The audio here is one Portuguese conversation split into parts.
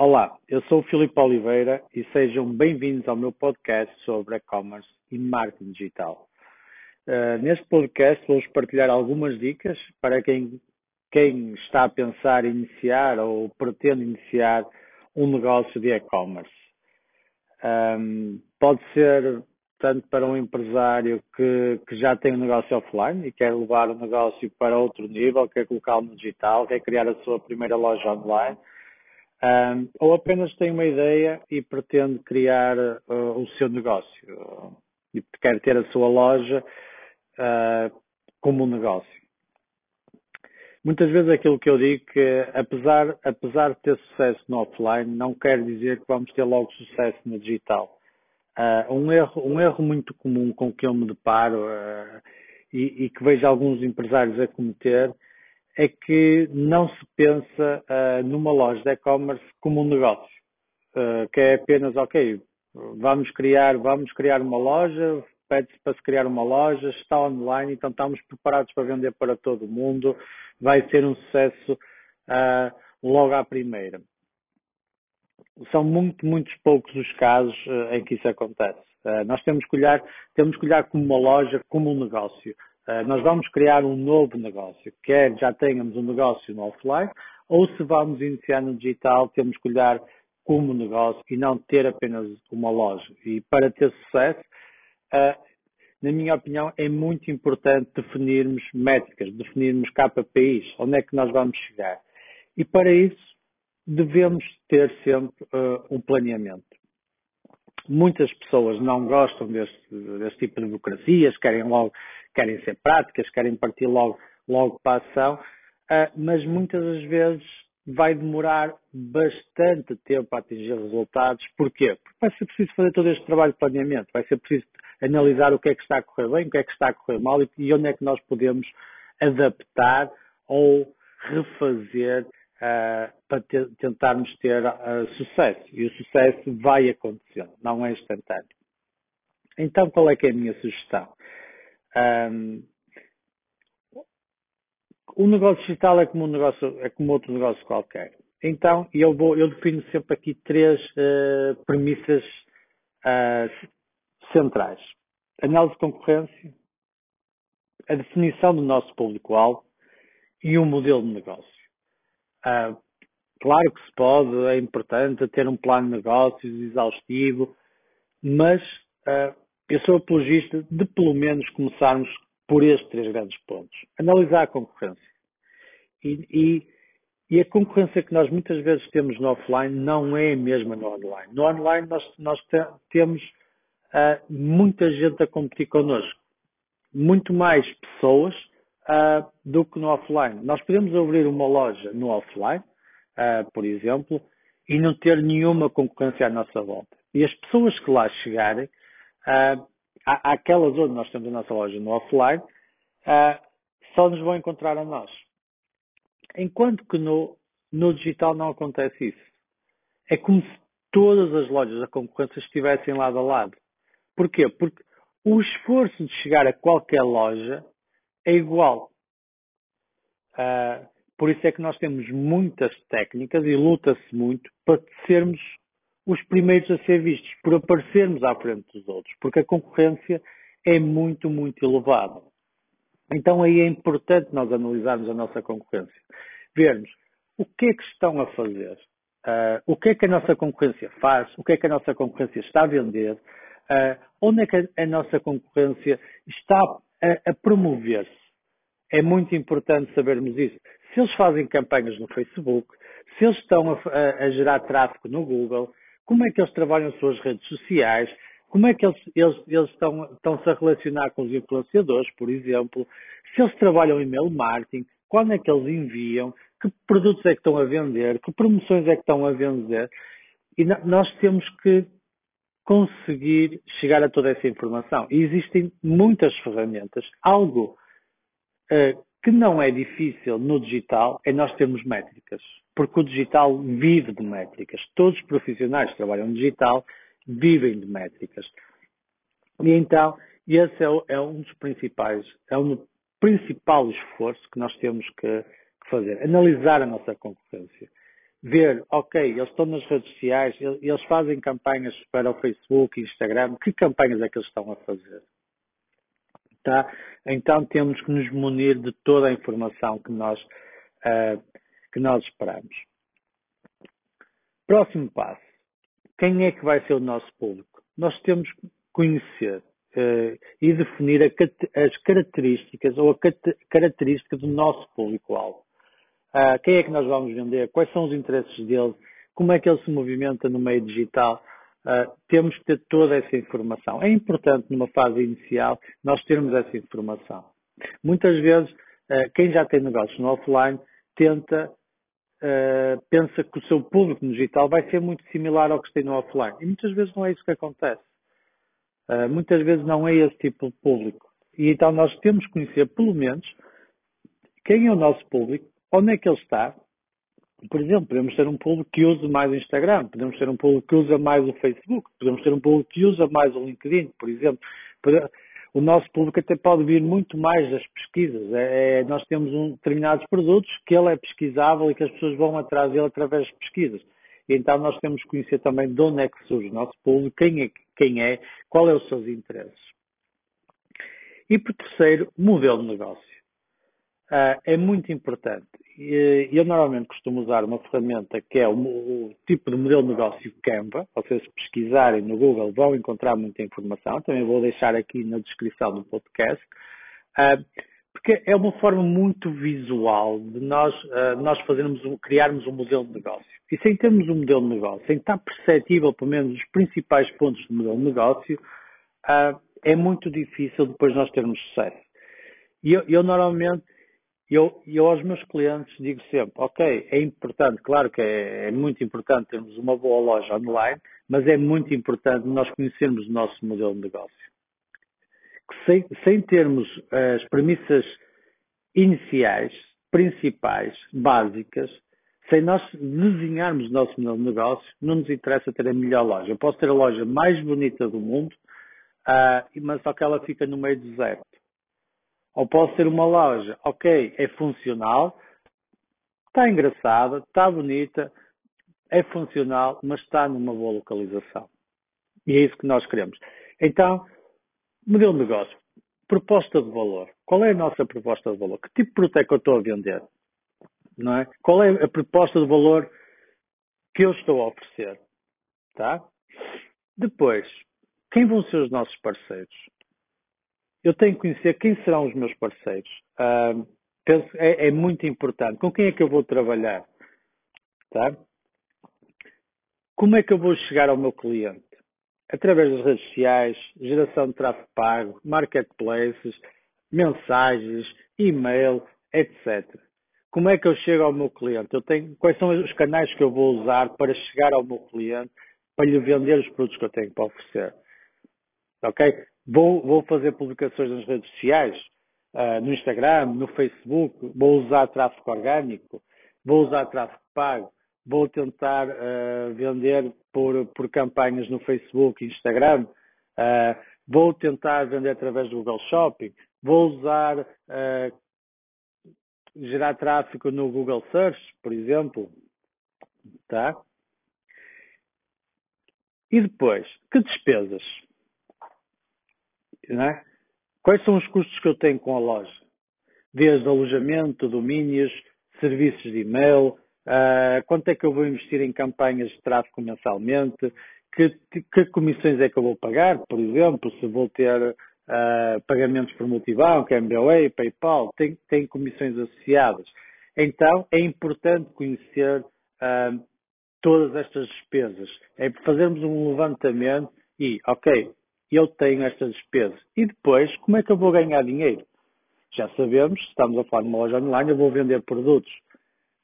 Olá, eu sou o Filipe Oliveira e sejam bem-vindos ao meu podcast sobre e-commerce e marketing digital. Uh, neste podcast vou-vos partilhar algumas dicas para quem, quem está a pensar em iniciar ou pretende iniciar um negócio de e-commerce. Um, pode ser tanto para um empresário que, que já tem um negócio offline e quer levar o negócio para outro nível, quer colocá-lo no digital, quer criar a sua primeira loja online, um, ou apenas tem uma ideia e pretende criar uh, o seu negócio e quer ter a sua loja uh, como um negócio. Muitas vezes aquilo que eu digo que apesar, apesar de ter sucesso no offline, não quer dizer que vamos ter logo sucesso no digital. Uh, um, erro, um erro muito comum com que eu me deparo uh, e, e, que vejo alguns empresários a cometer é que não se pensa uh, numa loja de e-commerce como um negócio, que é apenas, ok, vamos criar, vamos criar uma loja, pede-se para se criar uma loja, está online, então estamos preparados para vender para todo o mundo, vai ser um sucesso logo à primeira são muito, muitos poucos os casos uh, em que isso acontece. Uh, nós temos que olhar, temos que olhar como uma loja, como um negócio. Uh, nós vamos criar um novo negócio, quer já tenhamos um negócio no offline, ou se vamos iniciar no digital, temos que olhar como negócio e não ter apenas uma loja. E para ter sucesso, na minha opinião, é muito importante definirmos métricas, definirmos KPIs, onde é que nós vamos chegar. E para isso, devemos ter sempre uh, um planeamento. Muitas pessoas não gostam deste, deste tipo de burocracias, querem logo, querem ser práticas, querem partir logo, logo para a ação, uh, mas muitas das vezes vai demorar bastante tempo a atingir resultados. Porquê? Porque vai ser preciso fazer todo este trabalho de planeamento, vai ser preciso analisar o que é que está a correr bem, o que é que está a correr mal e onde é que nós podemos adaptar ou refazer uh, para ter, tentarmos ter uh, sucesso. E o sucesso vai acontecendo, não é instantâneo. Então, qual é que é a minha sugestão? Um, o negócio digital é como um negócio, é como outro negócio qualquer. Então, eu vou, eu defino sempre aqui três uh, premissas uh, centrais: análise de concorrência, a definição do nosso público-alvo e um modelo de negócio. Uh, claro que se pode, é importante ter um plano de negócios exaustivo, mas uh, eu sou apologista de pelo menos começarmos por estes três grandes pontos. Analisar a concorrência. E, e, e, a concorrência que nós muitas vezes temos no offline não é a mesma no online. No online nós, nós te, temos uh, muita gente a competir connosco. Muito mais pessoas uh, do que no offline. Nós podemos abrir uma loja no offline, uh, por exemplo, e não ter nenhuma concorrência à nossa volta. E as pessoas que lá chegarem, uh, àquelas onde nós temos a nossa loja no offline, uh, só nos vão encontrar a nós. Enquanto que no, no digital não acontece isso. É como se todas as lojas da concorrência estivessem lado a lado. Porquê? Porque o esforço de chegar a qualquer loja é igual. Uh, por isso é que nós temos muitas técnicas e luta-se muito para sermos os primeiros a ser vistos, por aparecermos à frente dos outros, porque a concorrência é muito, muito elevada. Então aí é importante nós analisarmos a nossa concorrência, vermos o que é que estão a fazer, uh, o que é que a nossa concorrência faz, o que é que a nossa concorrência está a vender, uh, onde é que a, a nossa concorrência está a, a promover-se. É muito importante sabermos isso. Se eles fazem campanhas no Facebook, se eles estão a, a, a gerar tráfego no Google, como é que eles trabalham as suas redes sociais, como é que eles, eles, eles estão, estão-se a relacionar com os influenciadores, por exemplo, se eles trabalham e-mail marketing, quando é que eles enviam, que produtos é que estão a vender, que promoções é que estão a vender. E nós temos que conseguir chegar a toda essa informação. E existem muitas ferramentas. Algo uh, que não é difícil no digital é nós termos métricas. Porque o digital vive de métricas. Todos os profissionais que trabalham no digital vivem de métricas. E então, esse é, é um dos principais, é um principal esforço que nós temos que, que fazer. Analisar a nossa concorrência. Ver, ok, eles estão nas redes sociais, eles fazem campanhas para o Facebook, Instagram, que campanhas é que eles estão a fazer? Tá? Então temos que nos munir de toda a informação que nós, uh, que nós esperamos. Próximo passo. Quem é que vai ser o nosso público? Nós temos que conhecer uh, e definir a, as características ou a característica do nosso público-alvo. Uh, quem é que nós vamos vender? Quais são os interesses dele? Como é que ele se movimenta no meio digital? Uh, temos que ter toda essa informação. É importante, numa fase inicial, nós termos essa informação. Muitas vezes, uh, quem já tem negócios no offline tenta, uh, pensa que o seu público no digital vai ser muito similar ao que tem no offline. E muitas vezes não é isso que acontece. muitas vezes não é esse tipo de público. E então nós temos que conhecer, pelo menos, quem é o nosso público, onde é que ele está, por exemplo, podemos ter um público que usa mais o Instagram, podemos ter um público que usa mais o Facebook, podemos ter um público que usa mais o LinkedIn, por exemplo. O nosso público até pode vir muito mais das pesquisas. É, é, nós temos um, determinados produtos que ele é pesquisável e que as pessoas vão atrás dele através de pesquisas. E então nós temos que conhecer também de onde é que surge o nosso público, quem é, quem é qual é os seus interesses. E por terceiro, modelo de negócio. Uh, é muito importante. Eu normalmente costumo usar uma ferramenta que é o, o, tipo de modelo de negócio Canva. Vocês se pesquisarem no Google vão encontrar muita informação. Também vou deixar aqui na descrição do podcast. Uh, porque é uma forma muito visual de nós, uh, nós fazermos, criarmos um modelo de negócio. E sem termos um modelo de negócio, sem estar perceptível pelo menos os principais pontos do modelo de negócio, é muito difícil depois nós termos sucesso. E eu, eu normalmente eu, eu aos meus clientes digo sempre, ok, é importante, claro que é, é, muito importante termos uma boa loja online, mas é muito importante nós conhecermos o nosso modelo de negócio. Sem, sem termos as premissas iniciais, principais, básicas, sem nós desenharmos o nosso modelo de negócio, não nos interessa ter a melhor loja. Eu posso ter a loja mais bonita do mundo, uh, mas só que ela fica no meio do deserto. Ou pode ser uma loja, ok, é funcional, está engraçada, está bonita, é funcional, mas está numa boa localização. E é isso que nós queremos. Então, modelo de negócio. Proposta de valor. Qual é a nossa proposta de valor? Que tipo de produto é que eu estou a vender? Não é? Qual é a proposta de valor que eu estou a oferecer? Tá? Depois, quem vão ser os nossos parceiros? Eu tenho que conhecer quem serão os meus parceiros. Uh, penso, é, é, muito importante. Com quem é que eu vou trabalhar? Tá? Como é que eu vou chegar ao meu cliente? Através das redes sociais, geração de tráfego pago, marketplaces, mensagens, e-mail, etc. Como é que eu chego ao meu cliente? Eu tenho, quais são os canais que eu vou usar para chegar ao meu cliente, para lhe vender os produtos que eu tenho para oferecer? Ok? Vou, vou fazer publicações nas redes sociais, uh, no Instagram, no Facebook, vou usar tráfego orgânico, vou usar tráfego pago, vou tentar uh, vender por, por campanhas no Facebook e Instagram, uh, vou tentar vender através do Google Shopping, vou usar gerar tráfego no Google Search, por exemplo, tá? E depois, que despesas? É? Quais são os custos que eu tenho com a loja? Desde alojamento, domínios, serviços de e-mail, uh, quanto é que eu vou investir em campanhas de tráfego mensalmente, que, que, comissões é que eu vou pagar, por exemplo, se vou ter uh, pagamentos por multibanco, MBA, PayPal, tem, tem comissões associadas. Então, é importante conhecer uh, todas estas despesas. É fazermos um levantamento e, ok, eu tenho estas despesas. E depois, como é que eu vou ganhar dinheiro? Já sabemos, estamos a falar de uma loja online, eu vou vender produtos.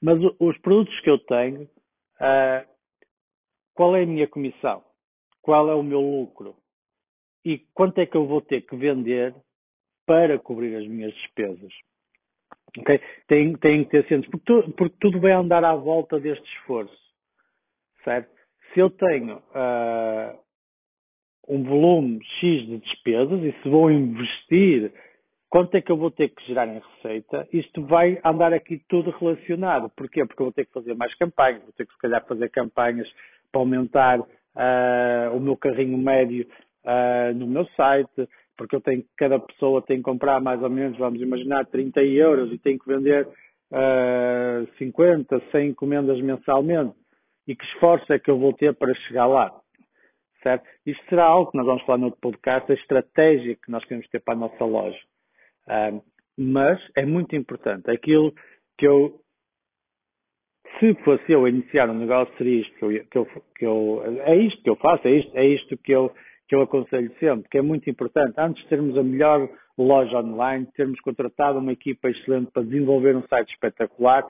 Mas os produtos que eu tenho, uh, qual é a minha comissão? Qual é o meu lucro? E quanto é que eu vou ter que vender para cobrir as minhas despesas? Okay? Tem, tem que ter ciência, porque, tu, porque tudo vai andar à volta deste esforço. Certo? Se eu tenho uh, um volume X de despesas e se vou investir quanto é que eu vou ter que gerar em receita, isto vai andar aqui tudo relacionado. Porquê? Porque eu vou ter que fazer mais campanhas, vou ter que se calhar fazer campanhas para aumentar uh, o meu carrinho médio uh, no meu site, porque eu tenho, cada pessoa tem que comprar mais ou menos, vamos imaginar, 30 euros e tem que vender uh, 50, 100 encomendas mensalmente. E que esforço é que eu vou ter para chegar lá? Certo? Isto será algo que nós vamos falar no outro podcast, a estratégia que nós queremos ter para a nossa loja. Uh, mas é muito importante. Aquilo que eu, se fosse eu a iniciar um negócio, seria isto que eu, que eu, que eu é isto que eu faço, é isto, é isto que eu, que eu aconselho sempre, que é muito importante. Antes de termos a melhor loja online, termos contratado uma equipa excelente para desenvolver um site espetacular,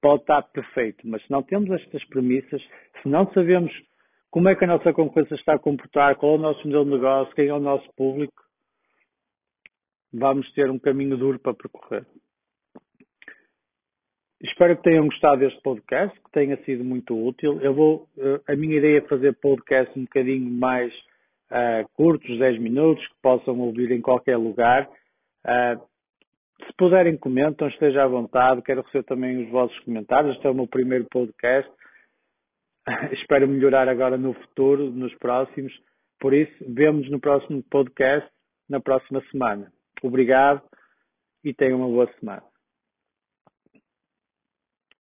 pode estar perfeito. Mas se não temos estas premissas, se não sabemos como é que a nossa concorrência está a comportar, qual é o nosso modelo de negócio, quem é o nosso público, vamos ter um caminho duro para percorrer. Espero que tenham gostado deste podcast, que tenha sido muito útil. Eu vou, eh, a minha ideia é fazer podcast um bocadinho mais uh, curtos, 10 minutos, que possam ouvir em qualquer lugar. Uh, se puderem, comentam, esteja à vontade. Quero receber também os vossos comentários. Este é o meu primeiro podcast. Espero melhorar agora no futuro, nos próximos. Por isso, vemos no próximo podcast, na próxima semana. Obrigado e tenham uma boa semana.